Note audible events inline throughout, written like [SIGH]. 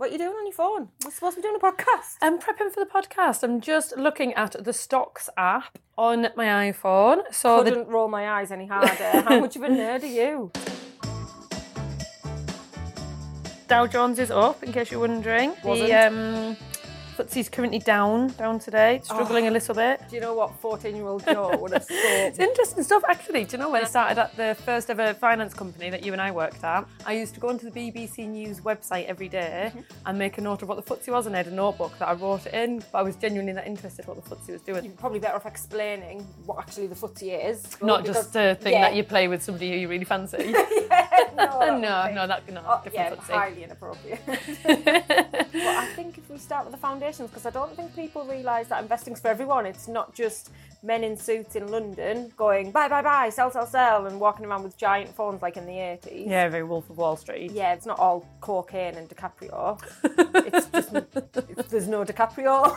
What are you doing on your phone? We're supposed to be doing a podcast. I'm prepping for the podcast. I'm just looking at the Stocks app on my iPhone. So the Couldn't roll my eyes any harder. [LAUGHS] How much of a nerd are you? Dow Jones is up, in case you're wondering. Wasn't. The um, FTSE's currently down, down today, struggling a oh, little bit. Do you know what 14 year old Joe [LAUGHS] would have thought? It's interesting stuff, actually. Do you know when I started at the first ever finance company that you and I worked at? I used to go onto the BBC News website every day mm-hmm. and make a note of what the FTSE was, and I had a notebook that I wrote it in. But I was genuinely that interested what the FTSE was doing. You're probably better off explaining what actually the footsie is. Not because- just a thing yeah. that you play with somebody who you really fancy. [LAUGHS] [LAUGHS] no, [LAUGHS] no, no, that no, Oh, yeah, highly inappropriate. [LAUGHS] but I think if we start with the foundations, because I don't think people realise that investing's for everyone. It's not just men in suits in London going buy, buy, buy, sell, sell, sell, and walking around with giant phones like in the 80s. Yeah, very Wolf of Wall Street. Yeah, it's not all cocaine and DiCaprio. it's just it's, there's no DiCaprio.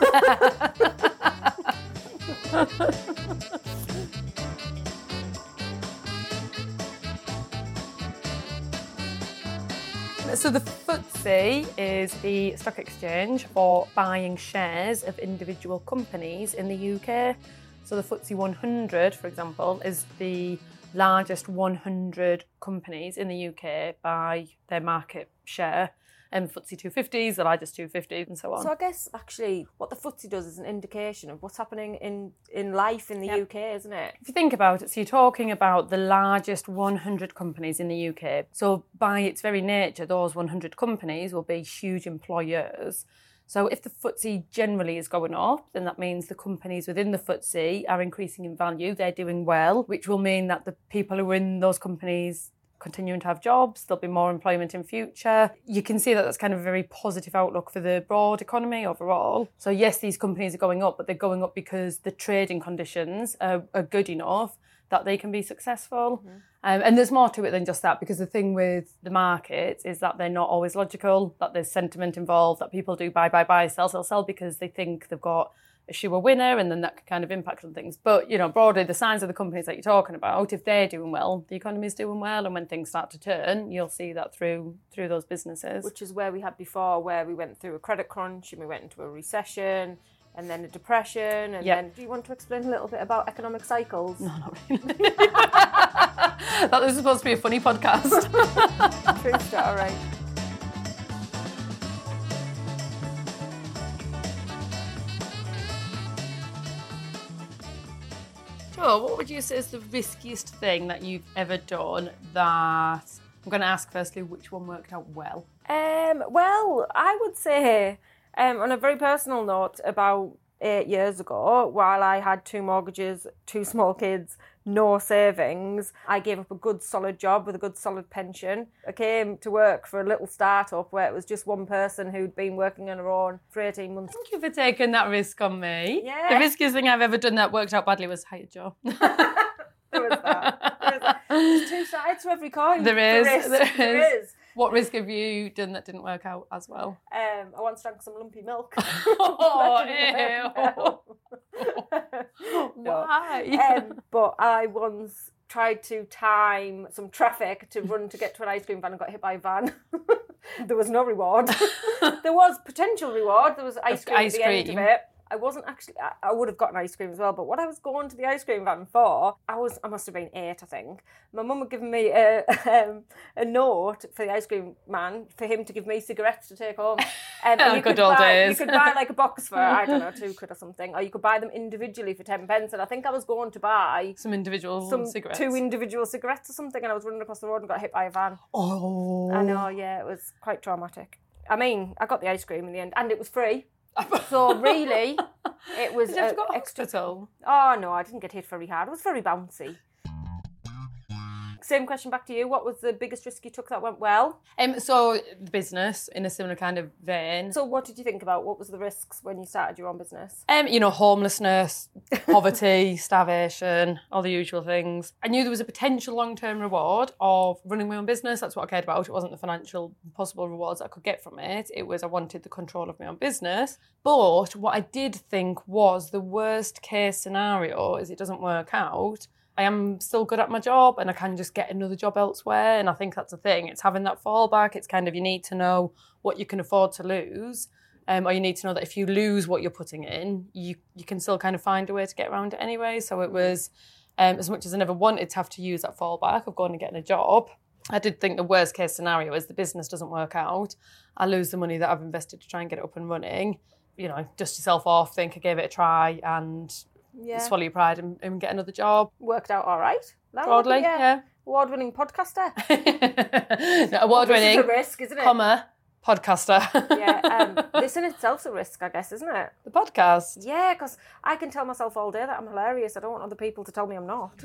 So the FTSE is the stock exchange for buying shares of individual companies in the UK. So the FTSE 100, for example, is the largest 100 companies in the UK by their market share. And FTSE 250 is the largest 250s, and so on. so I guess actually what the footsie does is an indication of what's happening in, in life in the UK, isn't it? If you think about it, so you're talking about the largest 100 companies in the UK. So, by its very nature, those 100 companies will be huge employers. So, if the FTSE generally is going up, then that means the companies within the FTSE are increasing in value. They're doing well, which will mean that the people who are in those companies continuing to have jobs, there'll be more employment in future. You can see that that's kind of a very positive outlook for the broad economy overall. So yes, these companies are going up, but they're going up because the trading conditions are, are good enough that they can be successful. Um, and there's more to it than just that because the thing with the markets is that they're not always logical, that there's sentiment involved, that people do buy, buy, buy, sell, sell, sell because they think they've got a sure winner and then that could kind of impact on things. But, you know, broadly, the signs of the companies that you're talking about, if they're doing well, the economy's doing well. And when things start to turn, you'll see that through through those businesses. which is where we had before, where we went through a credit crunch and we went into a recession and then a depression. And Yeah. then, do you want to explain a little bit about economic cycles? No, not really. [LAUGHS] that was supposed to be a funny podcast. [LAUGHS] True story. Joe, what would you say is the riskiest thing that you've ever done that I'm going to ask firstly which one worked out well? Um, well, I would say, um, on a very personal note, about eight years ago, while I had two mortgages, two small kids, no savings, I gave up a good solid job with a good solid pension. I came to work for a little startup where it was just one person who'd been working on her own for 18 months. Thank you for taking that risk on me. Yeah. The riskiest thing I've ever done that worked out badly was hire Joe. [LAUGHS] There was that. There was that. There's two sides to every coin. There is, there There is. is. What risk have you done that didn't work out as well? Um, I once drank some lumpy milk. [LAUGHS] [LAUGHS] Oh, That didn't. [LAUGHS] Why? um, but I once tried to time some traffic to run to get to an ice cream van and got hit by a van. there was no reward. there was potential reward. There was ice cream Ice at the end of it. I wasn't actually. I, I would have gotten ice cream as well, but what I was going to the ice cream van for, I was. I must have been eight, I think. My mum had given me a [LAUGHS] um, a note for the ice cream man for him to give me cigarettes to take home. [LAUGHS] Um, and you Good could old buy, days. You could buy like a box for I don't know [LAUGHS] two quid or something, or you could buy them individually for ten pence. And I think I was going to buy Some individual some cigarettes. two individual cigarettes or something, and I was running across the road and got hit by a van. oh. I know, yeah, it was quite traumatic. I mean, I got the ice cream in the end, and it was free. [LAUGHS] So really, it was Did you have to go to extra. hospital? Oh no, I didn't get hit very hard. It was very bouncy. Same question back to you. What was the biggest risk you took that went well? Um, so the business in a similar kind of vein. So what did you think about? What was the risks when you started your own business? Um, you know, homelessness, poverty, [LAUGHS] starvation, all the usual things. I knew there was a potential long-term reward of running my own business. That's what I cared about. It wasn't the financial possible rewards I could get from it. It was I wanted the control of my own business. But what I did think was the worst case scenario is it doesn't work out I am still good at my job and I can just get another job elsewhere. And I think that's the thing. It's having that fallback. It's kind of you need to know what you can afford to lose. Um, or you need to know that if you lose what you're putting in, you you can still kind of find a way to get around it anyway. So it was um, as much as I never wanted to have to use that fallback of going and getting a job. I did think the worst case scenario is the business doesn't work out. I lose the money that I've invested to try and get it up and running. You know, dust yourself off, think I gave it a try, and Yeah. swallow your pride and, and get another job. Worked out all right. That Broadly, be, yeah. Award-winning podcaster. [LAUGHS] no, Award winning. a risk, isn't it? comma, podcaster. yeah, um, [LAUGHS] this in itself's a risk, I guess, isn't it? the podcast. Yeah, because I can tell myself all day that I'm hilarious. I don't want other people to tell me I'm not.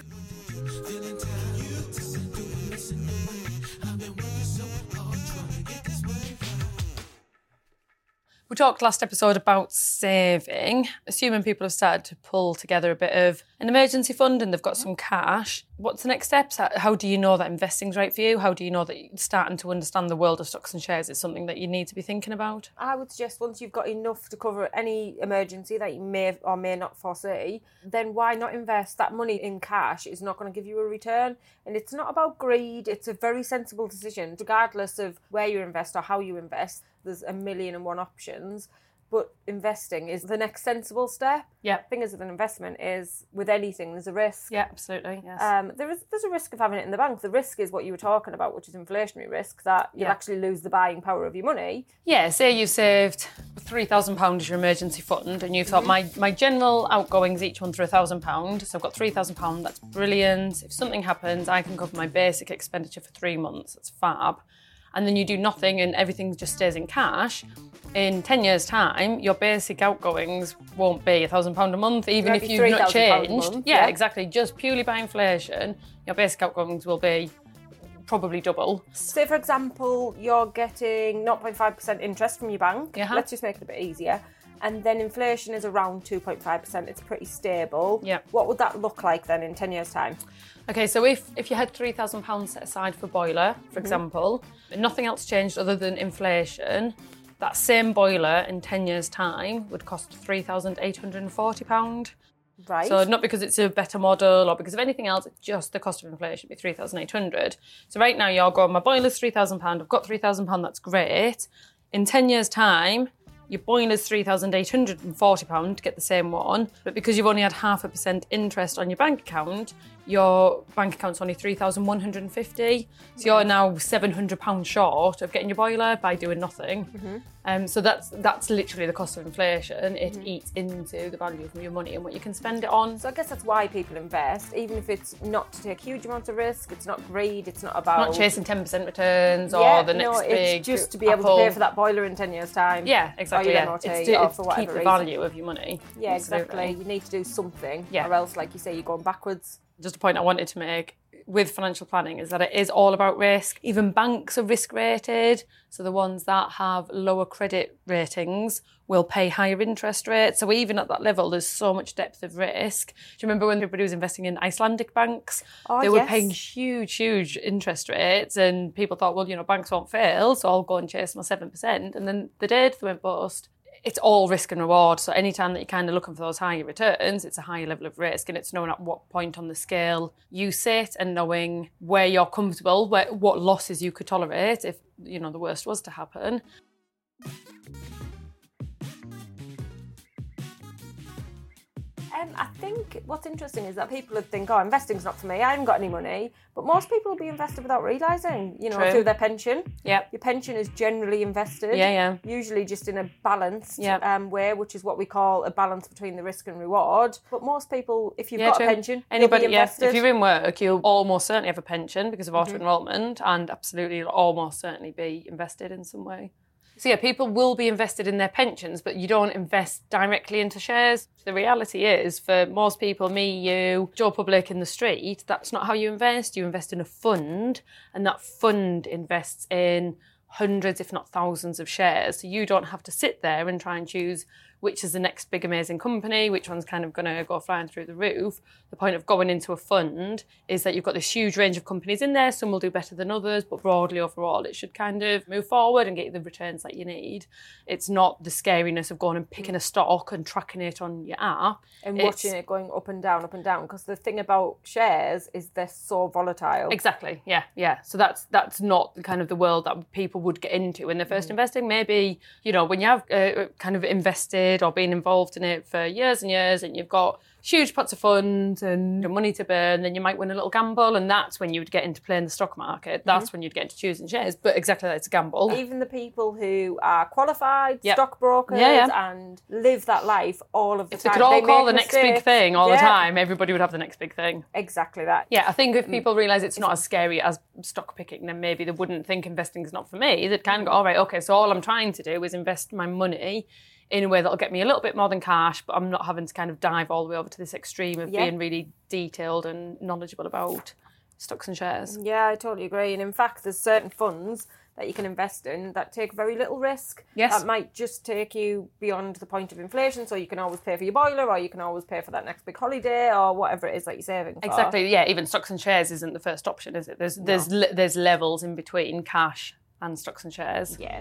We talked last episode about saving. Assuming people have started to pull together a bit of an emergency fund and they've got some cash, what's the next steps? How- do you know that investing's right for you? How do you know that you're starting to understand the world of stocks and shares is something that you need to be thinking about? I would suggest once you've got enough to cover any emergency that you may or may not foresee, then why not invest that money in cash? It's not going to give you a return, and it's not about greed. It's a very sensible decision, regardless of where you invest or how you invest. There's a million and one options, but investing is the next sensible step. Yeah. thing is with an investment is with anything there's a risk. Yeah, absolutely. Yes. Um, there is there's a risk of having it in the bank. The risk is what you were talking about, which is inflationary risk that you'll Yeah. actually lose the buying power of your money. Yeah, say you saved three thousand pounds as your emergency fund, and you thought my my general outgoings each month are a thousand pounds. So I've got three thousand pounds. That's brilliant. If something happens, I can cover my basic expenditure for three months. That's fab. And then you do nothing, and everything just stays in cash. In ten years' time, your basic outgoings won't be a thousand pound a month, even if you've not changed. month, yeah, yeah. exactly. Just purely by inflation, your basic outgoings will be probably double. Say, for example, you're getting 0.5% interest from your bank. Uh-huh. Let's just make it a bit easier. And then inflation is around 2.5%. It's pretty stable. Yeah. What would that look like then in 10 years' time? Okay, so if, if you had £3,000 set aside for boiler, for mm-hmm. example, and nothing else changed other than inflation, that same boiler in 10 years' time would cost £3,840. Right. So not because it's a better model or because of anything else, it's just the cost of inflation would be 3,800. So right now you're going, oh, my boiler's £3,000, I've got £3,000, that's great. In 10 years' time, your boiler's £3,840 to get the same one, but because you've only had half a percent interest on your bank account, your bank account's only 3,150. So you're now £700 short of getting your boiler by doing nothing. Um, so that's that's literally the cost of inflation. It eats into the value of your money and what you can spend it on. So I guess that's why people invest, even if it's not to take huge amounts of risk. It's not greed. It's not about not chasing 10% returns Yeah, or the next no, big it's just to be able Apple. to pay for that boiler in 10 years' time. Yeah, exactly. Yeah. It's to, it's to keep the reason. value of your money. Yeah, Absolutely. exactly. You need to do something, Yeah. or else, like you say, you're going backwards. Just a point I wanted to make with financial planning is that it is all about risk. Even banks are risk rated. So the ones that have lower credit ratings will pay higher interest rates. So even at that level, there's so much depth of risk. Do you remember when everybody was investing in Icelandic banks? Oh, they were yes. paying huge, huge interest rates, and people thought, well, you know, banks won't fail, so I'll go and chase my seven percent. And then they did. They went bust. It's all risk and reward. So anytime that you're kind of looking for those higher returns, it's a higher level of risk, and it's knowing at what point on the scale you sit and knowing where you're comfortable, where what losses you could tolerate if you know the worst was to happen. Um, I think what's interesting is that people would think, "Oh, investing's not for me. I haven't got any money." But most people will be invested without realizing, you know, True. through their pension. Yep. Your pension is generally invested. Yeah, yeah. Usually just in a balanced Yeah. um, way, which is what we call a balance between the risk and reward. But most people, if you've Yeah, got true. a pension, Anybody, be yeah. invested. Mm-hmm. If you're in work, you'll almost certainly have a pension because of auto enrolment, and absolutely, you'll almost certainly be invested in some way. So yeah, people will be invested in their pensions, but you don't invest directly into shares. The reality is, for most people, me, you, Joe Public in the street, that's not how you invest. You invest in a fund, and that fund invests in hundreds, if not thousands, of shares. So you don't have to sit there and try and choose which is the next big amazing company, which one's kind of going to go flying through the roof. The point of going into a fund is that you've got this huge range of companies in there. Some will do better than others, but broadly overall, it should kind of move forward and get you the returns that you need. It's not the scariness of going and picking a stock and tracking it on your app and It's- watching it going up and down, up and down. Because the thing about shares is they're so volatile. Exactly. Yeah, yeah. So that's that's not the kind of the world that people would get into when they're 1st investing. Maybe you know when you have uh, kind of invested or been involved in it for years and years, and you've got huge pots of funds and money to burn, then you might win a little gamble, and that's when you would get into playing the stock market. That's mm-hmm. when you'd get into choosing shares. But exactly, that's a gamble. [LAUGHS] Even the people who are qualified Yep. stockbrokers Yeah, yeah. and live that life all of the If they could all call make the next big thing all the time, everybody would have the next big thing. Exactly that. Yeah, I think if mm. people realise it's not as scary as stock picking, then maybe they wouldn't think investing is not for me. They'd kind of go, all right, okay, so all I'm trying to do is invest my money in a way that'll get me a little bit more than cash, but I'm not having to kind of dive all the way over to this extreme of Yeah. being really detailed and knowledgeable about stocks and shares. Yeah, I totally agree. And in fact, there's certain funds that you can invest in that take very little risk. Yes. That might just take you beyond the point of inflation. So you can always pay for your boiler or you can always pay for that next big holiday or whatever it is that you're saving for. Exactly. Yeah, even stocks and shares isn't the first option, is it? There's there's le- there's levels in between cash and stocks and shares. Yeah.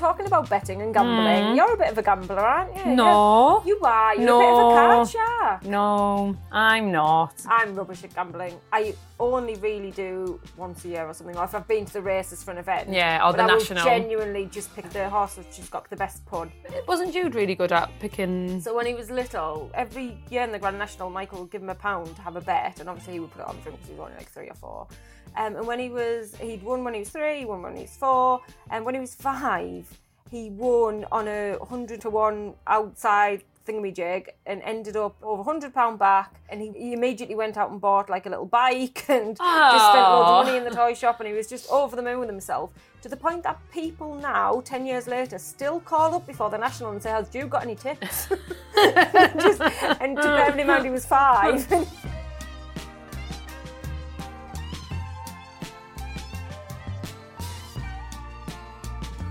Talking about betting and gambling, mm. you're a bit of a gambler, aren't you? No. You are. You're a bit of a card shark. No, I'm not. I'm rubbish at gambling. I only really do once a year or something, or if I've been to the races for an event. Yeah, or but the I will national. genuinely just pick the horse that's just got the best pud. Wasn't Jude really good at picking? So when he was little, every year in the Grand National, Michael would give him a pound to have a bet, and obviously he would put it on for him because he was only like three or four. Um, and when he was, he'd won when he was three, he won when he was four, and when he was five, he won on a hundred to one outside thingamajig and ended up over hundred pound back. And he, he immediately went out and bought like a little bike [LAUGHS] and just spent all the money in the toy shop, and he was just over the moon with himself. To the point that people now, ten years later, still call up before the national and say, "Has Drew got any tips?" [LAUGHS] just, and to bear in mind he was five. [LAUGHS]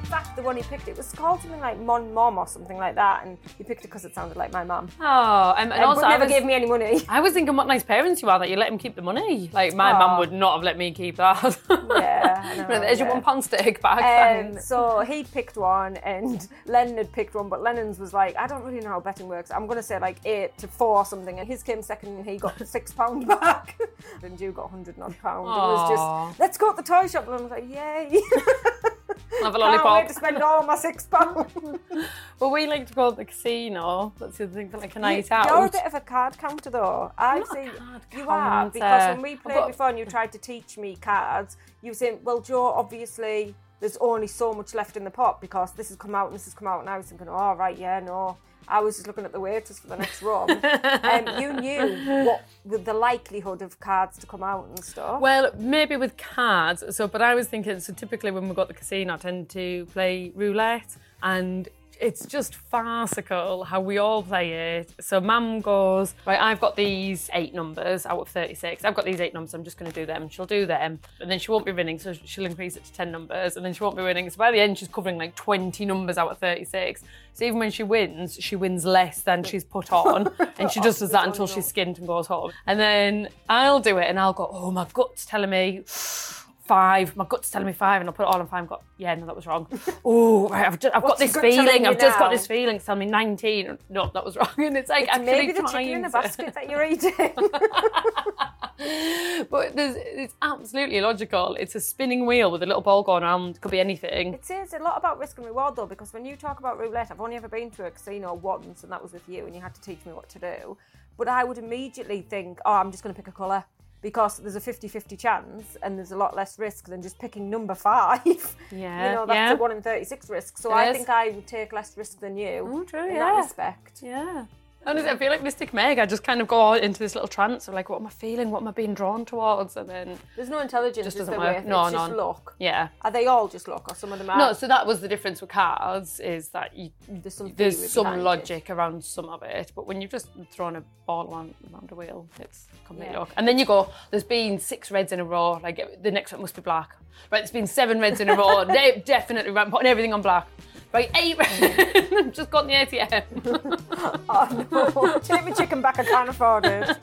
fact, the one he picked, it was called something like Mon Mom or something like that, and he picked it because it sounded like my mum. Oh, and, and And also never was, gave me any money. [LAUGHS] I was thinking what nice parents you are that you let him keep the money. Like my Aw. mum would not have let me keep that. [LAUGHS] Yeah, know, There's your one pound stick back. Um, so he picked one, and [LAUGHS] Lennon had picked one, but Lennon's was like, I don't really know how betting works. I'm going to say like eight to four or something, and his came second, and he got six pound back, and you got hundred and odd pound. It was just, let's go to the toy shop, and I was like, yay! Have a Can't wait to spend all my six [LAUGHS] pound. Well, we like to go to the casino. That's the thing for like a night out. You're a bit of a card counter, though. I've not a seen card you are because when we played before, and you tried to teach me cards, you were saying, "Well, Joe, obviously." There's only so much left in the pot because this has come out and this has come out, and I was thinking, "Oh, right, yeah, no." I was just looking at the waiters for the next run. um, you [LAUGHS] knew what with the likelihood of cards to come out and stuff. Well, maybe with cards. So, but I was thinking. So typically, when we go to the casino, I tend to play roulette, and it's just farcical how we all play it. So, Mum goes right. I've got these eight numbers out of thirty-six. I've got these eight numbers. I'm just going to do them. She'll do them, and then she won't be winning. So she'll increase it to ten numbers, and then she won't be winning. So by the end, she's covering like twenty numbers out of thirty-six. So even when she wins, she wins less than she's put [LAUGHS] on, and she just does that until she's skint and goes home. And then I'll do it, and I'll go, "Oh, my gut's telling me." Five, my gut's telling me five, and I'll put it all on five. And go, yeah, no, that was wrong. [LAUGHS] Oh, right, I've, just, I've got this your gut telling feeling. I've just got this feeling. It's telling me nineteen. No, that was wrong. [LAUGHS] And it's like It's maybe the chicken in the basket that you're [LAUGHS] eating. but there's, it's absolutely illogical. It's a spinning wheel with a little ball going around. Could be anything. It is a lot about risk and reward though, because when you talk about roulette, I've only ever been to a casino once, and that was with you, and you had to teach me what to do. But I would immediately think, oh, I'm just going to pick a colour. Because there's a 50 50 chance and there's a lot less risk than just picking number five. [LAUGHS] Yeah, You know, that's yeah. a 1 in 36 risk. So It I is. think I would take less risk than you Oh, true, in yeah. that respect. Yeah. Honestly, I feel like Mystic Meg. I just kind of go into this little trance of like, what am I feeling? What am I being drawn towards? And then, There's no intelligence. Just doesn't work. with? No, it's just luck. yeah. Are they all just luck, or some of them are? No, so that was the difference with cards is that you, there's some. there's some behind it. logic around some of it, but when you've just thrown a ball around, around a wheel, it's completely Yeah. luck. And then you go, there's been six reds in a row, like the next one must be black. Right, there's been seven reds in a row, [LAUGHS] they definitely right, putting everything on black. Right, eight reds, [LAUGHS] just got the ATM. [LAUGHS] Oh no! Take my chicken back. I can't afford it.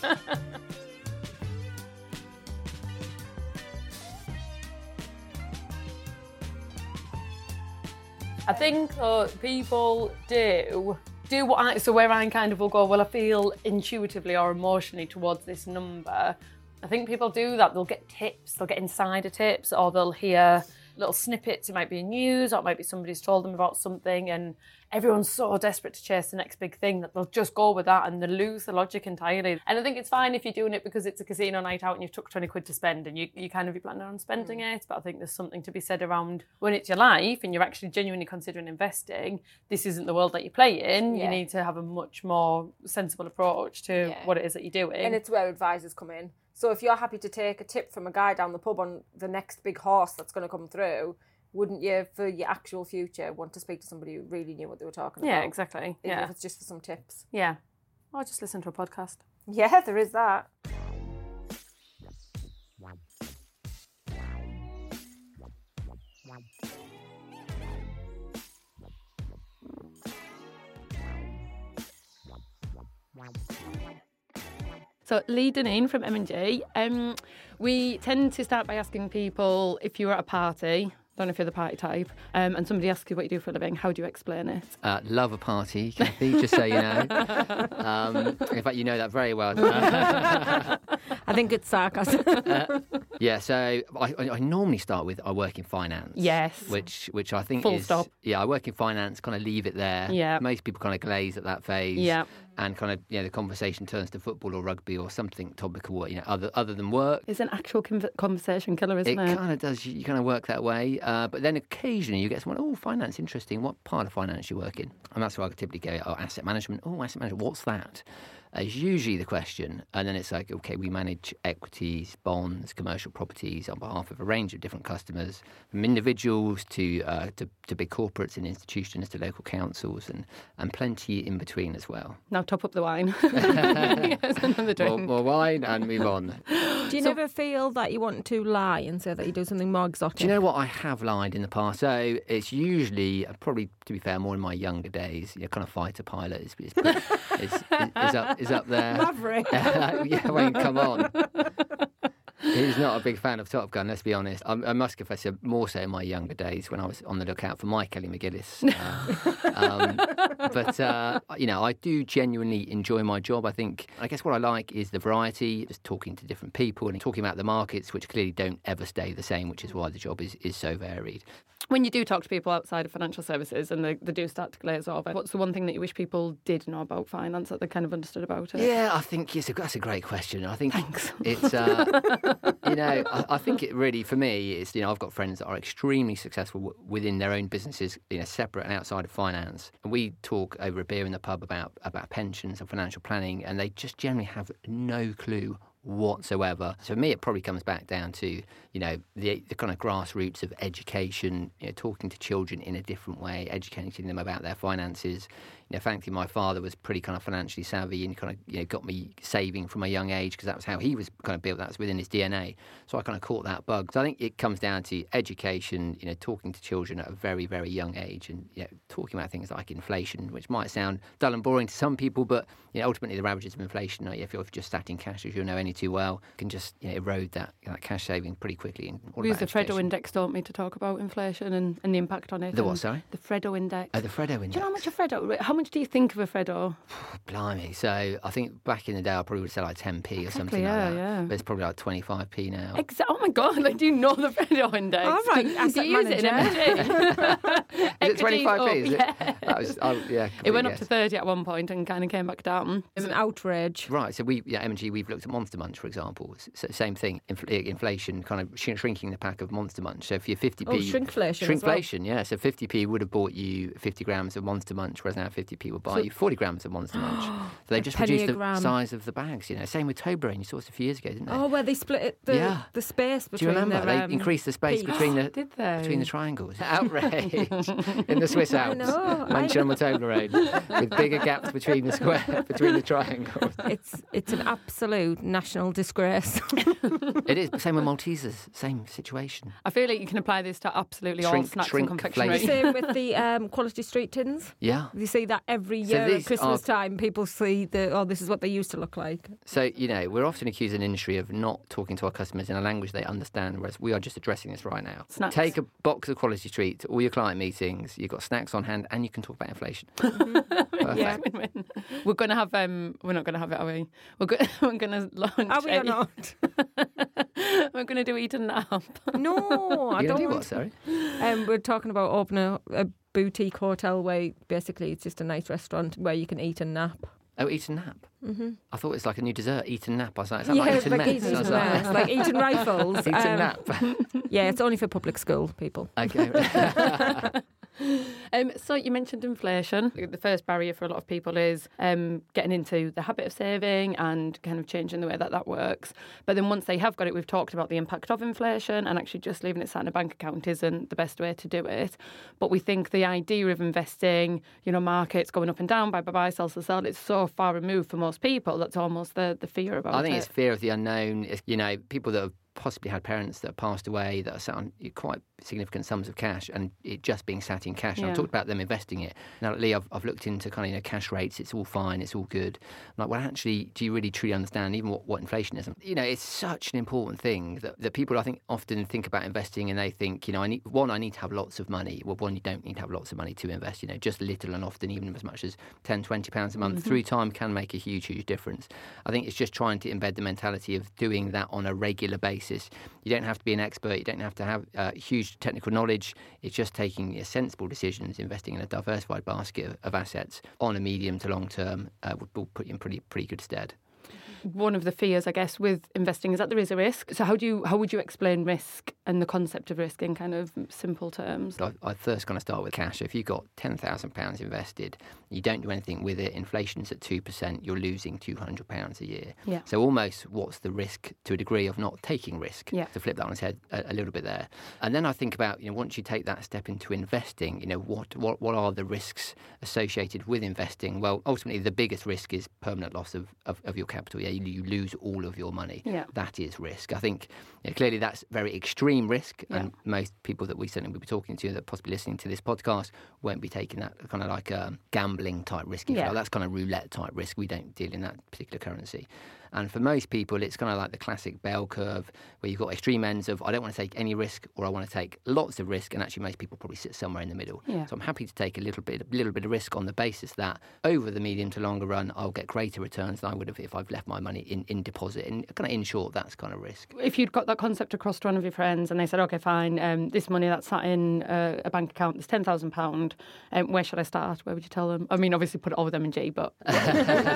I think though people do do what I so where I kind of will go, well, I feel intuitively or emotionally towards this number. I think people do that. They'll get tips, they'll get insider tips, or they'll hear little snippets. It might be news, or it might be somebody's told them about something, and everyone's so desperate to chase the next big thing that they'll just go with that and they lose the logic entirely. And I think it's fine if you're doing it because it's a casino night out and you've took 20 quid to spend and you, you kind of be planning on spending mm. it. But I think there's something to be said around when it's your life and you're actually genuinely considering investing, this isn't the world that you play in. Yeah. You need to have a much more sensible approach to Yeah. what it is that you're doing. And it's where advisors come in. So if you're happy to take a tip from a guy down the pub on the next big horse that's going to come through, wouldn't you, for your actual future, want to speak to somebody who really knew what they were talking yeah, about? Yeah, exactly. Even Yeah. if it's just for some tips. Yeah. Or just listen to a podcast. Yeah, there is that. So leading in from M&G, um, we tend to start by asking people if you're at a party, don't know if you're the party type, um, and somebody asks you what you do for a living, how do you explain it? Uh, love a party, Kathy, just so you know. Um, in fact, you know that very well. [LAUGHS] I think it's sarcasm. [LAUGHS] yeah, so I, I I normally start with I work in finance. Yes. Which which I think Full is stop. yeah, I work in finance, kind of leave it there. Yeah. Most people kind of glaze at that phase. Yeah. And kind of you know the conversation turns to football or rugby or something topical, or you know, other other than work. It's an actual conv- conversation killer, isn't It it? kind of does. You, you kind of work that way, uh, but then occasionally you get someone. Oh, finance, interesting. What part of finance you work in? And that's where I typically go. Oh, asset management. Oh, asset management. What's that? Is usually the question, and then it's like, okay, we manage equities, bonds, commercial properties on behalf of a range of different customers, from individuals to uh, to, to big corporates and institutions to local councils, and and plenty in between as well. Now top up the wine. [LAUGHS] [LAUGHS] yes, another More, drink. more wine and move on. [GASPS] do you never feel that you want to lie and say that you do something more exotic? Do you know what? I have lied in the past. So it's usually, uh, probably to be fair, more in my younger days. You know, kind of fighter pilot is, [LAUGHS] is, is, is up is up there. [LAUGHS] Maverick. [LAUGHS] yeah, I mean, come on. [LAUGHS] He's not a big fan of Top Gun, let's be honest. I, I must confess, uh, more so in my younger days when I was on the lookout for my Kelly McGillis. [LAUGHS] Uh, um, but, uh, you know, I do genuinely enjoy my job. I think, I guess what I like is the variety, just talking to different people and talking about the markets, which clearly don't ever stay the same, which is why the job is, is so varied. When you do talk to people outside of financial services and they, they do start to glaze over, what's the one thing that you wish people did know about finance that they kind of understood about it? Yeah, I think it's a, that's a great question. I think Thanks. it's, uh, [LAUGHS] you know, I, I think it really, for me, is you know, I've got friends that are extremely successful w- within their own businesses, you know, separate and outside of finance. And we talk over a beer in the pub about, about pensions and financial planning, and they just generally have no clue whatsoever. So for me, it probably comes back down to you know the the kind of grassroots of education, you know, talking to children in a different way, educating them about their finances. You know, thankfully, my father was pretty kind of financially savvy and kind of you know got me saving from a young age because that was how he was kind of built. That was within his DNA. So I kind of caught that bug. So I think it comes down to education. You know, talking to children at a very very young age and you know talking about things like inflation, which might sound dull and boring to some people, but you know ultimately the ravages of inflation, if you're just sat in cash as you know any too well, can just you know, erode that, that cash saving pretty quickly. And all We use the Freddo index, don't we, to talk about inflation and, and the impact on it. The what, sorry? The Freddo index. Oh, the Freddo index. Do you know how much a Freddo? How much do you think of a Freddo? Blimey. So I think back in the day, I probably would have said like 10p or something yeah, like that. yeah. But it's probably like 25p now. Exa- oh my god! Like, do you know the Freddo index? All right, do you asset use it in manager. M&G? [LAUGHS] Is it 25p? up, Is it? yeah. [LAUGHS] That was, oh, yeah. It went complete up to 30 at one point and kind of came back down. It's an outrage. Right, so we, yeah, M&G, we've looked at Monster Munch, for example. S- same thing, infl- inflation kind of sh- shrinking the pack of Monster Munch. So if you're 50p... Oh, shrinkflation as well. Shrinkflation, yeah. So 50p would have bought you 50 grams of Monster Munch, whereas now 50p 50p will buy you 40 grams of Monster Munch. So they just reduced the gram. size of the bags. You know, same with Toblerone. You saw this a few years ago, didn't they? Oh, where they split it, the Yeah. the space Do you between remember? the they um, increased the space peaks. between the Did they? between the triangles. [LAUGHS] Outrage in the Swiss Alps. know, I Munching on the Toblerone with bigger gaps between the square [LAUGHS] between the triangles. It's it's an absolute national disgrace. [LAUGHS] It is same with Maltesers. Same situation. I feel like you can apply this to absolutely all Shrink- snacks shrink and confectionery. flavour. Same with the um, quality street tins. Yeah. You see that every So year at Christmas are- time. People see the oh, this is what they used to look like. So, you know, we're often accused in industry of not talking to our customers in a language they understand, whereas we are just addressing this right now. Snacks. Take a box of Quality Street to all your client meetings, you've got snacks on hand, and you can talk about inflation. [LAUGHS] Yeah. We're going to have. Um, we're not going to have it, are we? We're, go- [LAUGHS] we're going to launch. Are we a- or not? [LAUGHS] we're going to do eat and nap. No, I don't. do what, sorry? Um, we're talking about opening a, a boutique hotel where basically it's just a nice restaurant where you can eat and nap. Oh, eat and nap. Mm-hmm. I thought it was like a new dessert, eat and nap. I was like, is that Yeah, like it's eating like Mets? eating, I was like, like eating [LAUGHS] rifles. eat and Um, nap. [LAUGHS] Yeah, it's only for public school people. okay. [LAUGHS] Um, so you mentioned inflation. The first barrier for a lot of people is um, getting into the habit of saving and kind of changing the way that that works. But then once they have got it, we've talked about the impact of inflation and actually just leaving it sat in a bank account isn't the best way to do it. But we think the idea of investing, you know, markets going up and down, buy, buy, buy, sell, sell, sell, it's so far removed for most people. That's almost the, the fear about it. I think it. it's fear of the unknown. It's, you know, people that have possibly had parents that passed away that are sat on quite significant sums of cash and it just being sat in cash. And Yeah. I've talked about them investing it. Now, Lee, I've, I've looked into kind of, you know, cash rates. It's all fine. It's all good. I'm like, well, actually, do you really truly understand even what, what inflation is? You know, it's such an important thing that, that people, I think, often think about investing and they think, you know, I need, one, I need to have lots of money. Well, one, you don't need to have lots of money to invest, you know, just little and often, even as much as 10, 20 pounds a month mm-hmm. through time can make a huge, huge difference. I think it's just trying to embed the mentality of doing that on a regular basis. You don't have to be an expert. You don't have to have uh, huge technical knowledge. It's just taking sensible decisions, investing in a diversified basket of, assets on a medium to long term uh, would, will put you in pretty pretty good stead. One of the fears, I guess, with investing is that there is a risk. So how do you how would you explain risk and the concept of risk in kind of simple terms? I, I first going to start with cash. If you've got ten thousand pounds invested, you don't do anything with it. Inflation's at two percent. You're losing two hundred pounds a year. Yeah. So almost, what's the risk to a degree of not taking risk? Yeah. To flip that on its head a, a little bit there, and then I think about you know once you take that step into investing, you know what what what are the risks associated with investing? Well, ultimately the biggest risk is permanent loss of, of, of your capital. Yeah, you, you lose all of your money. Yeah. That is risk. I think you know, clearly that's very extreme risk, Yeah. and most people that we certainly will be talking to that possibly listening to this podcast won't be taking that kind of like a gambling type risk. Yeah. like. That's kind of roulette type risk. We don't deal in that particular currency. And for most people, it's kind of like the classic bell curve where you've got extreme ends of I don't want to take any risk or I want to take lots of risk. And actually, most people probably sit somewhere in the middle. Yeah. So I'm happy to take a little bit, a little bit of risk on the basis that over the medium to longer run, I'll get greater returns than I would have if I've left my money in, in deposit. And kind of in short, that's kind of risk. If you'd got that concept across to one of your friends and they said, okay, fine, um, this money that's sat in uh, a bank account is £10,000, um, where should I start? Where would you tell them? I mean, obviously put it all with M&G, but [LAUGHS]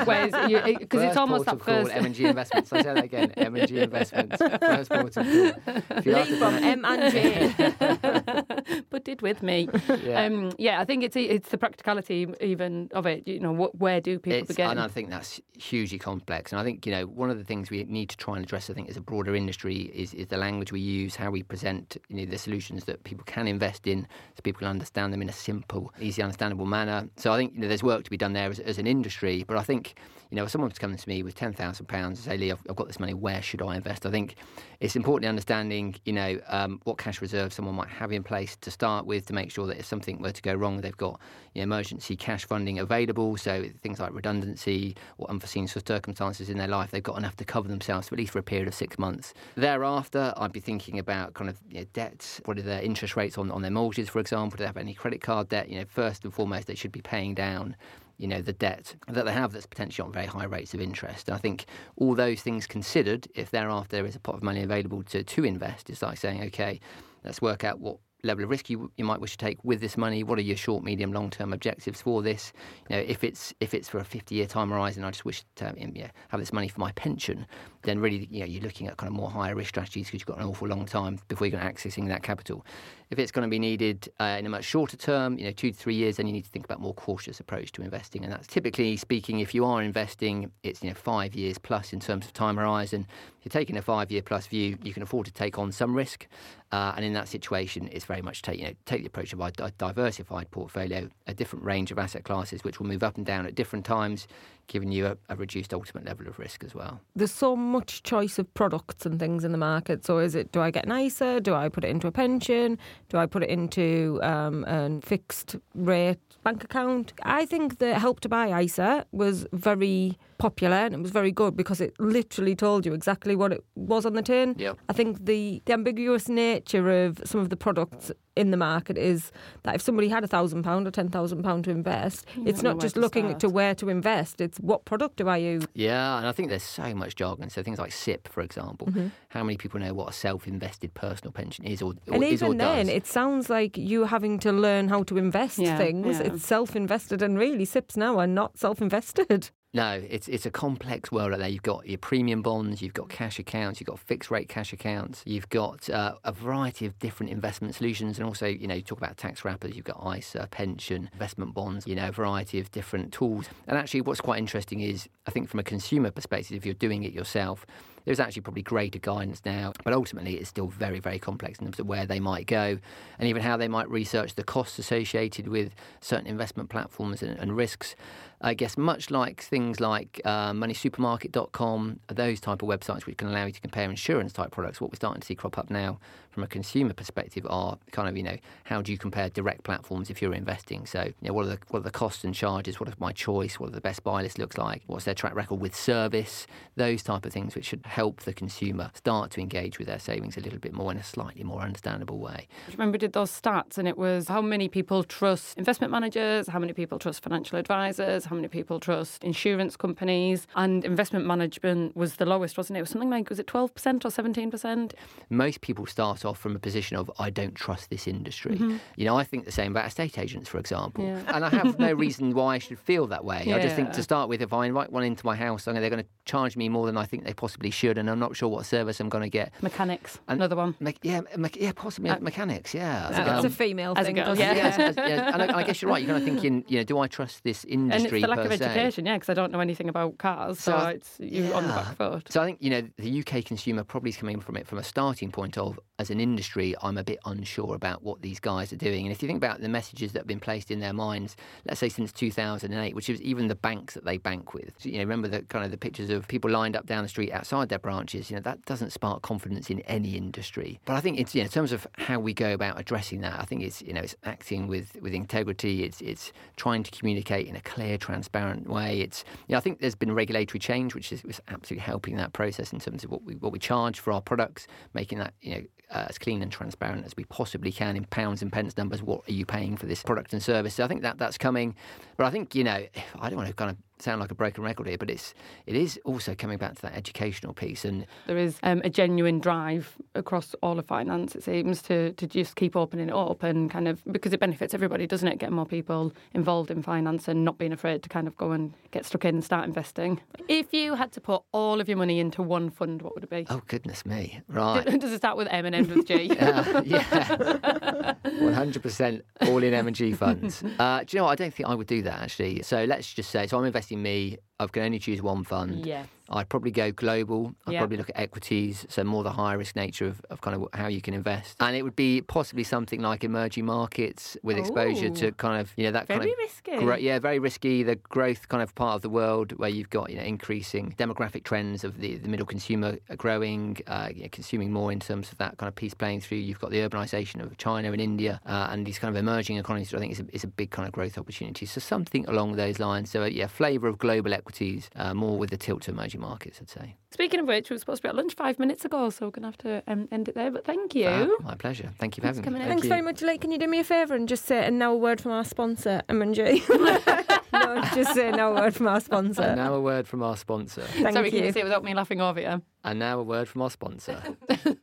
where's, because it's almost that first... M&G Investments. I say that again. [LAUGHS] M&G Investments. First port of call. If you ask Lee from M and G. but did with me. Yeah. Um, yeah, I think it's it's the practicality even of it. You know, what, where do people It's, begin? and I think that's hugely complex. And I think you know one of the things we need to try and address, I think, as a broader industry, is, is the language we use, how we present you know, the solutions that people can invest in, so people can understand them in a simple, easy, understandable manner. So I think you know there's work to be done there as, as an industry. But I think you know if someone's coming to me with ten thousand pounds and say, Lee, I've, I've got this money, where should I invest? I think it's important understanding you know um, what cash reserves someone might have in place to start with to make sure that if something were to go wrong, they've got you know, emergency cash funding available. So things like redundancy or unforeseen circumstances in their life, they've got enough to cover themselves for at least for a period of six months. Thereafter, I'd be thinking about kind of you know, debts. What are their interest rates on, on their mortgages, for example? Do they have any credit card debt? You know, first and foremost, they should be paying down you know, the debt that they have that's potentially on very high rates of interest. And I think all those things considered, if thereafter there is a pot of money available to, to invest, it's like saying, okay, let's work out what level of risk you, you might wish to take with this money? What are your short, medium, long term objectives for this? You know, if it's if it's for a 50 year time horizon, I just wish to yeah, have this money for my pension, then really you know, you're looking at kind of more higher risk strategies because you've got an awful long time before you're going to accessing that capital. If it's going to be needed uh, in a much shorter term, you know, two to three years, then you need to think about more cautious approach to investing. And that's typically speaking, if you are investing, it's you know five years plus in terms of time horizon. If you're taking a five year plus view, you can afford to take on some risk. Uh, and in that situation, it's very much take you know take the approach of a diversified portfolio, a different range of asset classes, which will move up and down at different times, giving you a, a, reduced ultimate level of risk as well. There's so much choice of products and things in the market. So is it do I get ISA? Do I put it into a pension? Do I put it into um, a fixed rate bank account? I think the Help to Buy ISA was very popular and it was very good because it literally told you exactly what it was on the tin. Yep. I think the, the ambiguous nature of some of the products in the market is that if somebody had a thousand pound or ten thousand pound to invest, it's not just looking start. to where to invest. It's what product do I use? Yeah, and I think there's so much jargon. So things like SIPP, for example. Mm-hmm. How many people know what a self-invested personal pension is, or, or And is or even then, does? it sounds like you having to learn how to invest Yeah, things. yeah. It's self-invested, and really, SIPPs now are not self-invested. No, it's it's a complex world out there. You've got your premium bonds, you've got cash accounts, you've got fixed rate cash accounts, you've got uh, a variety of different investment solutions, and also you know you talk about tax wrappers. You've got ISA, pension, investment bonds. You know, a variety of different tools. And actually, what's quite interesting is I think from a consumer perspective, if you're doing it yourself, there's actually probably greater guidance now, but ultimately it's still very, very complex in terms of where they might go and even how they might research the costs associated with certain investment platforms and, and risks. I guess much like things like uh, moneysupermarket.com, those type of websites which can allow you to compare insurance type products, what we're starting to see crop up now from a consumer perspective are kind of, you know, how do you compare direct platforms if you're investing? So, you know, what are the what are the costs and charges? What is my choice? What are the best buy list looks like? What's their track record with service? Those type of things which should help the consumer start to engage with their savings a little bit more in a slightly more understandable way. I remember we did those stats, and it was how many people trust investment managers, how many people trust financial advisors, how many people trust insurance companies, and investment management was the lowest, wasn't it? It was something like was it twelve percent or seventeen percent? Most people start off from a position of I don't trust this industry. Mm-hmm. You know, I think the same about estate agents, for example, Yeah. and I have no reason why I should feel that way. I just think to start with, if I invite one into my house, they're going to charge me more than I think they possibly should, and I'm not sure what service I'm going to get. Mechanics, And- another one. Me- yeah, me- yeah, possibly Uh, mechanics. Yeah, As a it's a female As a thing. girl, doesn't yeah. it? Yes, as- [LAUGHS] yeah, and I, I guess you're right. You're kind of thinking, you know, do I trust this industry? And it's the lack of se? education, yeah, because I don't know anything about cars, so, So I- it's you on the back foot. So I think you know the UK consumer probably is coming from it from a starting point of as an industry, I'm a bit unsure about what these guys are doing. And if you think about the messages that have been placed in their minds, let's say since 2008, which is even the banks that they bank with. So, you know, remember the kind of the pictures of people lined up down the street outside their branches. You know, that doesn't spark confidence in any industry. But I think it's you know, in terms of how we go about addressing that, I think it's you know it's acting with with integrity. It's it's trying to communicate in a clear, transparent way. It's you know, I think there's been regulatory change, which is was absolutely helping that process in terms of what we what we charge for our products, making that you know uh, as clean and transparent as we possibly can in pounds and pence numbers. What are you paying for this product and service? So I think that that's coming, but I think you know [SIGHS] I don't want to kind of sound like a broken record here, but it's it is also coming back to that educational piece and There is um, a genuine drive across all of finance, it seems, to, to just keep opening it up and kind of because it benefits everybody, doesn't it? Getting more people involved in finance and not being afraid to kind of go and get stuck in and start investing. If you had to put all of your money into one fund, what would it be? oh goodness me, right. [LAUGHS] Does it start with M and end with G? [LAUGHS] Uh, yeah, one hundred percent all in M and G funds. Uh, do you know what? I don't think I would do that actually. So let's just say, so I'm investing me. I can only choose one fund. Yeah. I'd probably go global. I'd Yeah. probably look at equities, so more the high risk nature of, of kind of how you can invest. And it would be possibly something like emerging markets with exposure to kind of, you know, that Very kind of risky. Gro- yeah, very risky. The growth kind of part of the world where you've got you know increasing demographic trends of the, the middle consumer growing, uh, you know, consuming more in terms of that kind of piece playing through. You've got the urbanisation of China and India uh, and these kind of emerging economies. I think is a, is a big kind of growth opportunity. So something along those lines. So uh, yeah, flavour of global equities, uh, more with the tilt to emerging markets, I'd say. Speaking of which, we were supposed to be at lunch five minutes ago, so we're going to have to um, end it there. But thank you. Ah, my pleasure. Thank you for Thanks having me. coming in. Thank Thanks you. very much, Lee. Can you do me a favour and just say, and now a word from our sponsor, M&G? [LAUGHS] [LAUGHS] no, just say now a word from our sponsor. And now a word from our sponsor. Thank Sorry, you. can you say it without me laughing over you? And now a word from our sponsor. [LAUGHS]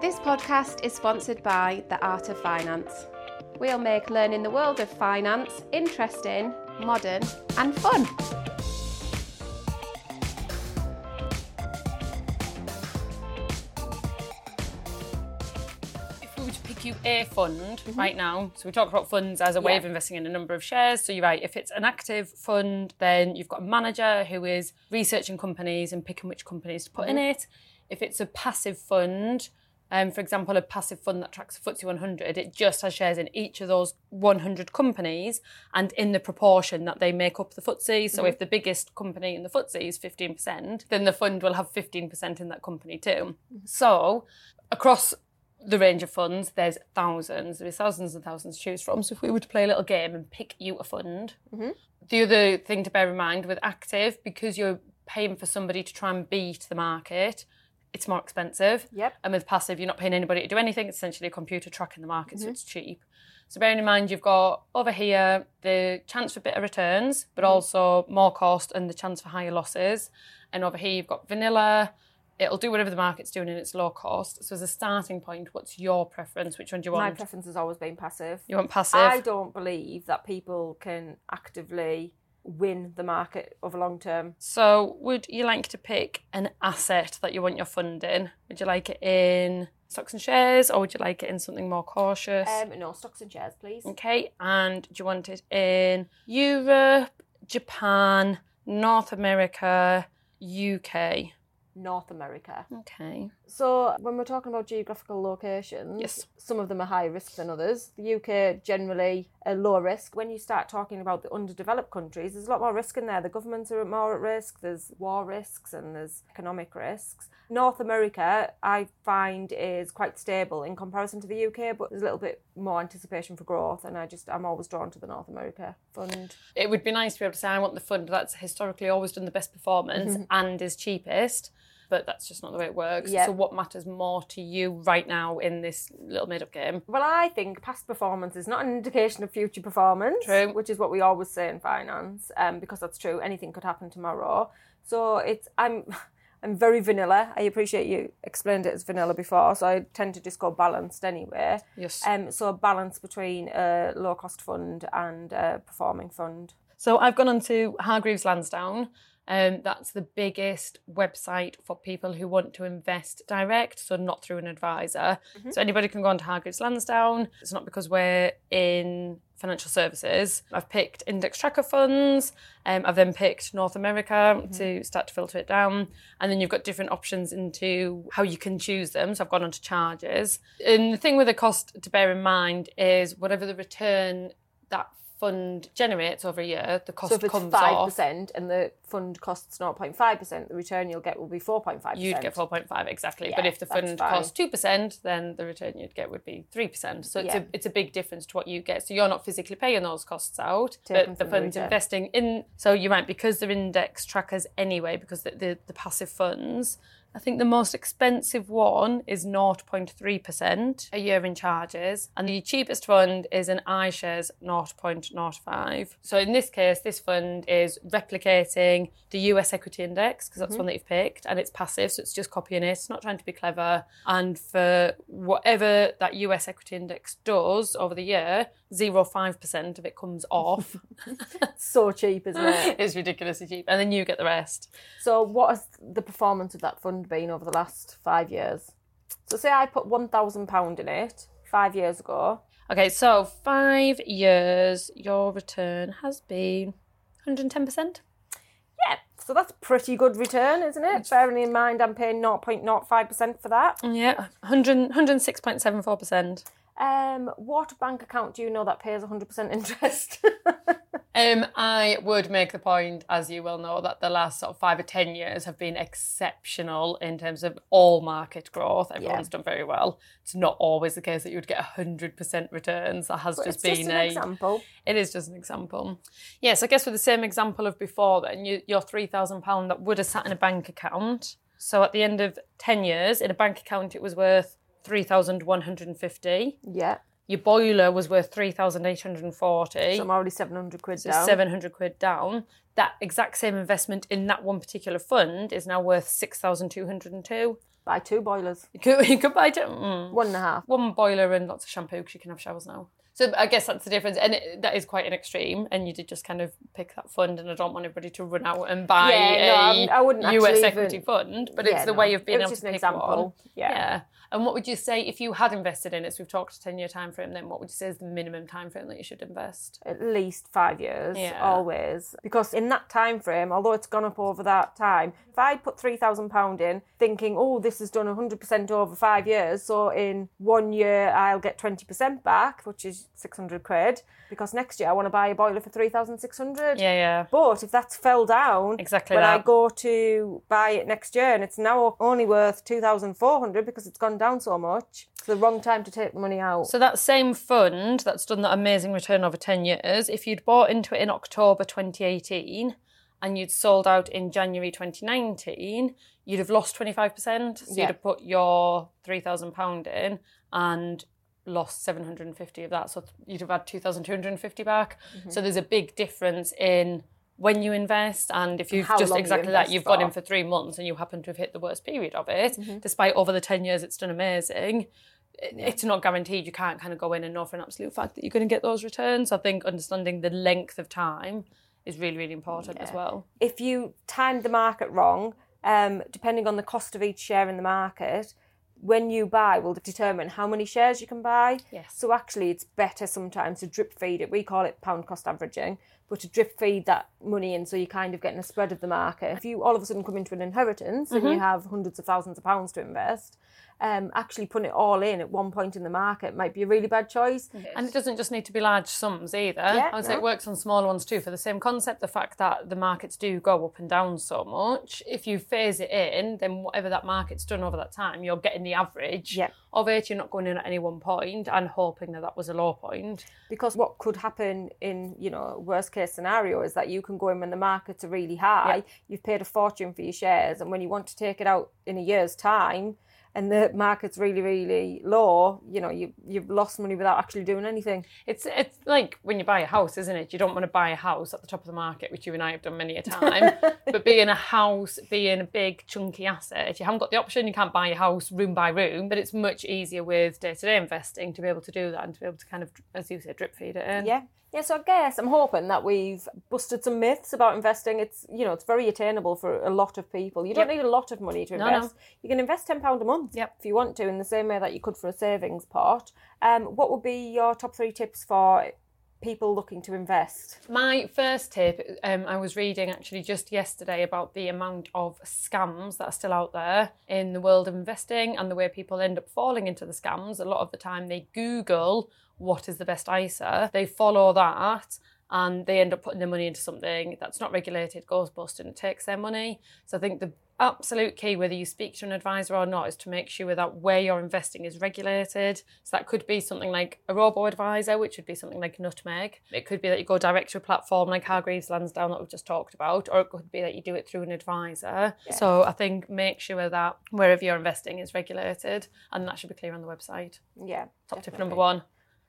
This podcast is sponsored by The Art of Finance. We'll make learning the world of finance interesting, modern, and fun. A fund mm-hmm. right now, so we talk about funds as a way Yeah. of investing in a number of shares. So you're right, if it's an active fund, then you've got a manager who is researching companies and picking which companies to put in mm-hmm. it. If it's a passive fund, um, for example, a passive fund that tracks the FTSE 100, it just has shares in each of those 100 companies and in the proportion that they make up the FTSE. So mm-hmm. if the biggest company in the FTSE is 15%, then the fund will have 15% in that company too. So across the range of funds, there's thousands. There's thousands and thousands to choose from. So if we were to play a little game and pick you a fund, mm-hmm. the other thing to bear in mind with active, because you're paying for somebody to try and beat the market, it's more expensive. Yep. And with passive, you're not paying anybody to do anything. It's essentially a computer tracking the market, so mm-hmm. it's cheap. So bearing in mind, you've got over here the chance for better returns, but mm-hmm. also more cost and the chance for higher losses. And over here, you've got vanilla. It'll do whatever the market's doing and it's low cost. So as a starting point, what's your preference? Which one do you want? My preference has always been passive. you want passive? I don't believe that people can actively win the market over long term. So, would you like to pick an asset that you want your fund in? Would you like it in stocks and shares, or would you like it in something more cautious? Um, no, stocks and shares, please. okay, and do you want it in Europe, Japan, North America, UK? North America. Okay. So when we're talking about geographical locations, Yes. some of them are higher risk than others. The UK generally a lower risk. When you start talking about the underdeveloped countries, there's a lot more risk in there. The governments are more at risk. There's war risks and there's economic risks. North America, I find, is quite stable in comparison to the UK, but there's a little bit more anticipation for growth. And I just I'm always drawn to the North America fund. It would be nice to be able to say, I want the fund that's historically always done the best performance mm-hmm. and is cheapest. But that's just not the way it works. Yeah. So, what matters more to you right now in this little made up game? Well, I think past performance is not an indication of future performance, True. which is what we always say in finance, um, because that's true. Anything could happen tomorrow. So it's I'm [LAUGHS] I'm very vanilla. I appreciate you explained it as vanilla before, so I tend to just go balanced anyway. Yes. Um, so a balance between a low cost fund and a performing fund. So I've gone on to Hargreaves Lansdown. Um, that's the biggest website for people who want to invest direct, so not through an advisor. So anybody can go on to Hargreaves Lansdown. It's not because we're in financial services. I've picked index tracker funds. Um, I've then picked North America to start to filter it down. And then you've got different options into how you can choose them. So I've gone on to charges. And the thing with the cost to bear in mind is whatever the return that fund generates over a year, the cost So if it's comes five off. percent and the fund costs 0.5 percent, the return you'll get will be 4.5 percent. You'd get 4.5 exactly, but if the fund fine. costs two percent, then the return you'd get would be three percent. So it's Yeah. a it's a big difference to what you get. So you're not physically paying those costs out, Taken but the from the fund's investing in. So you're right because they're index trackers anyway, because the the, the passive funds. I think the most expensive one is 0.3% a year in charges, and the cheapest fund is an iShares 0.05. So in this case, this fund is replicating the US equity index because that's mm-hmm. one that you've picked, and it's passive, so it's just copying it. It's not trying to be clever. And for whatever that US equity index does over the year, 0.5% of it comes [LAUGHS] off. So cheap, isn't it? [LAUGHS] it's ridiculously cheap, and then you get the rest. So, what has the performance of that fund been over the last five years? So, say I put one thousand pound in it five years ago. Okay, so five years, your return has been 110%. Yeah, so that's pretty good return, isn't it? Bearing in mind I'm paying 0.05 percent for that. Yeah, 100, 106.74%. Um, what bank account do you know that pays 100% interest? [LAUGHS] Um, I would make the point, as you well know, that the last sort of five or ten years have been exceptional in terms of all market growth. Everyone's done very well. It's not always the case that you would get hundred percent returns. That has just it's been just an a example. It is just an example. Yes, I guess with the same example of before, then you, your three thousand pound that would have sat in a bank account. So at the end of ten years, in a bank account, it was worth three thousand one hundred and fifty. Yeah, Your boiler was worth three thousand eight hundred and forty. so I'm already 700 quid So down. 700 quid down. That exact same investment in that one particular fund is now worth 6,202. Buy two boilers, You could, [LAUGHS] you could buy two, mm, one and a half. one boiler and lots of shampoo because you can have showers now. So I guess that's the difference, and it, that is quite an extreme. And you did just kind of pick that fund, and I don't want everybody to run out and buy Yeah, no, I wouldn't US equity even- fund, but Yeah, it's the no. way of being It able just to an pick example. one. Yeah. And what would you say if you had invested in it? So we've talked a ten year time frame. Then what would you say is the minimum time frame that you should invest? At least five years, Yeah. always. Because in that time frame, although it's gone up over that time, if I put three thousand pound in, thinking, oh, this has done hundred percent over five years, so in one year I'll get twenty percent back, which is six hundred quid. Because next year I want to buy a boiler for three thousand six hundred. Yeah, yeah. But if that's fell down, Exactly when I go to buy it next year and it's now only worth two thousand four hundred because it's gone down so much, it's the wrong time to take the money out. So that same fund that's done that amazing return over 10 years, if you'd bought into it in October 2018 and you'd sold out in January 2019, you'd have lost 25%. So Yeah. you'd have put your £3,000 in and lost 750 of that. So you'd have had 2,250 back. Mm-hmm. So there's a big difference in when you invest and if you've how just long you exactly that you've gone in for. for three months and you happen to have hit the worst period of it Mm-hmm. despite over the 10 years it's done amazing it- it's not guaranteed. You can't kind of go in and know for an absolute fact that you're going to get those returns. I think understanding the length of time is really, really important as well. if you timed the market wrong, um, depending on the cost of each share in the market, when you buy will determine how many shares you can buy. Yes. So actually, it's better sometimes to drip feed it. We call it pound cost averaging, but to drip feed that money in so you're kind of getting a spread of the market. If you all of a sudden come into an inheritance and mm-hmm. you have hundreds of thousands of pounds to invest, um, actually putting it all in at one point in the market might be a really bad choice. And it doesn't just need to be large sums either. Yeah, I would say it works on smaller ones too for the same concept. The fact that the markets do go up and down so much, if you phase it in, then whatever that market's done over that time, you're getting the average Yeah. of it. You're not going in at any one point and hoping that that was a low point. because what could happen in you know worst case scenario is that you can go in when the markets are really high you've paid a fortune for your shares and when you want to take it out in a year's time and the market's really really low you know you you've lost money without actually doing anything It's it's like when you buy a house, isn't it? You don't want to buy a house at the top of the market, which you and I have done many a time. [LAUGHS] but being a house, being a big chunky asset, if you haven't got the option. You can't buy a house room by room. But it's much easier with day to day investing to be able to do that and to be able to kind of, as you say, drip feed it in. yeah yeah so i guess i'm hoping that we've busted some myths about investing it's you know it's very attainable for a lot of people you don't Yep. need a lot of money to invest. No, no. you can invest 10 pound a month Yep. if you want to in the same way that you could for a savings pot um, what would be your top three tips for people looking to invest My first tip, um, I was reading actually just yesterday about the amount of scams that are still out there in the world of investing and the way people end up falling into the scams. A lot of the time they Google what is the best ISA, they follow that. And they end up putting their money into something that's not regulated, goes bust, and it takes their money. So I think the absolute key, whether you speak to an advisor or not, is to make sure that where you're investing is regulated. So that could be something like a robo advisor, which would be something like Nutmeg. It could be that you go direct to a platform like Hargreaves Lansdown that we've just talked about, or it could be that you do it through an advisor. So I think make sure that wherever you're investing is regulated, and that should be clear on the website. yeah Top tip number one.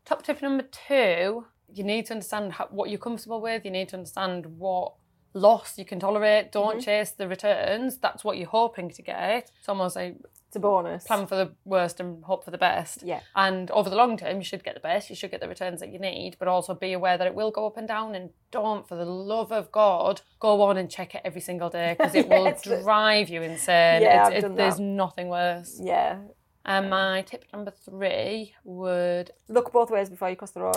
Top tip number two, you need to understand how, what you're comfortable with. You need to understand what loss you can tolerate. Don't Mm-hmm. chase the returns. That's what you're hoping to get. It's almost like it's a bonus plan for the worst and hope for the best. Yeah. And over the long term, you should get the best. You should get the returns that you need, but also be aware that it will go up and down. And don't, for the love of God, go on and check it every single day because it [LAUGHS] will Yes, drive you insane. Yeah, It's- I've it- done there's that. nothing worse. yeah And my tip number three would look both ways before you cross the road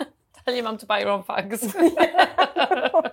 [LAUGHS] Tell your mum to buy your own fags. [LAUGHS]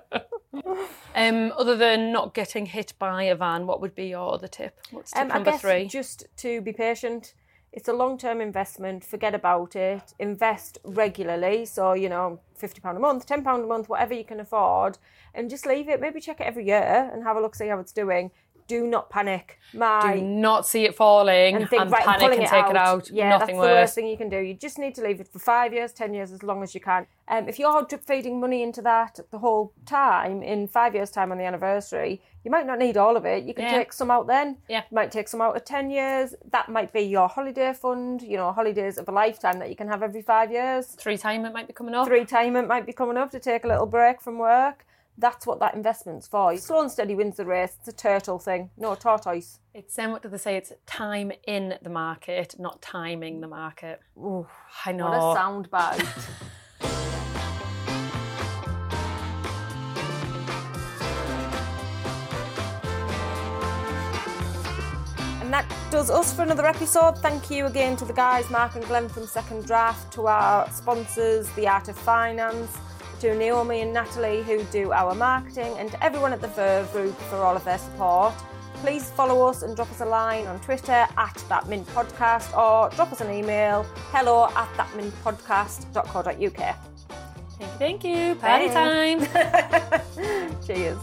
[LAUGHS] um, other than not getting hit by a van, what would be your other tip? What's tip Um, I number guess three? just to be patient. It's a long term investment. Forget about it. Invest regularly. So, you know, £50 a month, £10 a month, whatever you can afford. And just leave it. Maybe check it every year and have a look, see how it's doing. Do not panic. My Do not see it falling and, and right, panic and it take out. it out. Yeah, Nothing that's the worst thing you can do. You just need to leave it for five years, ten years, as long as you can. Um, if you're drip feeding money into that the whole time, in five years' time on the anniversary, you might not need all of it. You can Yeah. take some out then. Yeah. You might take some out at ten years. That might be your holiday fund. You know, holidays of a lifetime that you can have every five years. Three time it might be coming up. Retirement might be coming up to take a little break from work. That's what that investment's for. Slow and steady wins the race. It's a turtle thing, no tortoise. It's um, what do they say? It's time in the market, not timing the market. Ooh, I know. What a sound bite. [LAUGHS] And that does us for another episode. Thank you again to the guys, Mark and Glenn from Second Draft, to our sponsors, The Art of Finance, to Naomi and Natalie who do our marketing, and to everyone at the Verve Group for all of their support. Please follow us and drop us a line on Twitter at That Mint Podcast or drop us an email hello at thatmintpodcast.co.uk. Thank you, thank you. Party time. [LAUGHS] Cheers.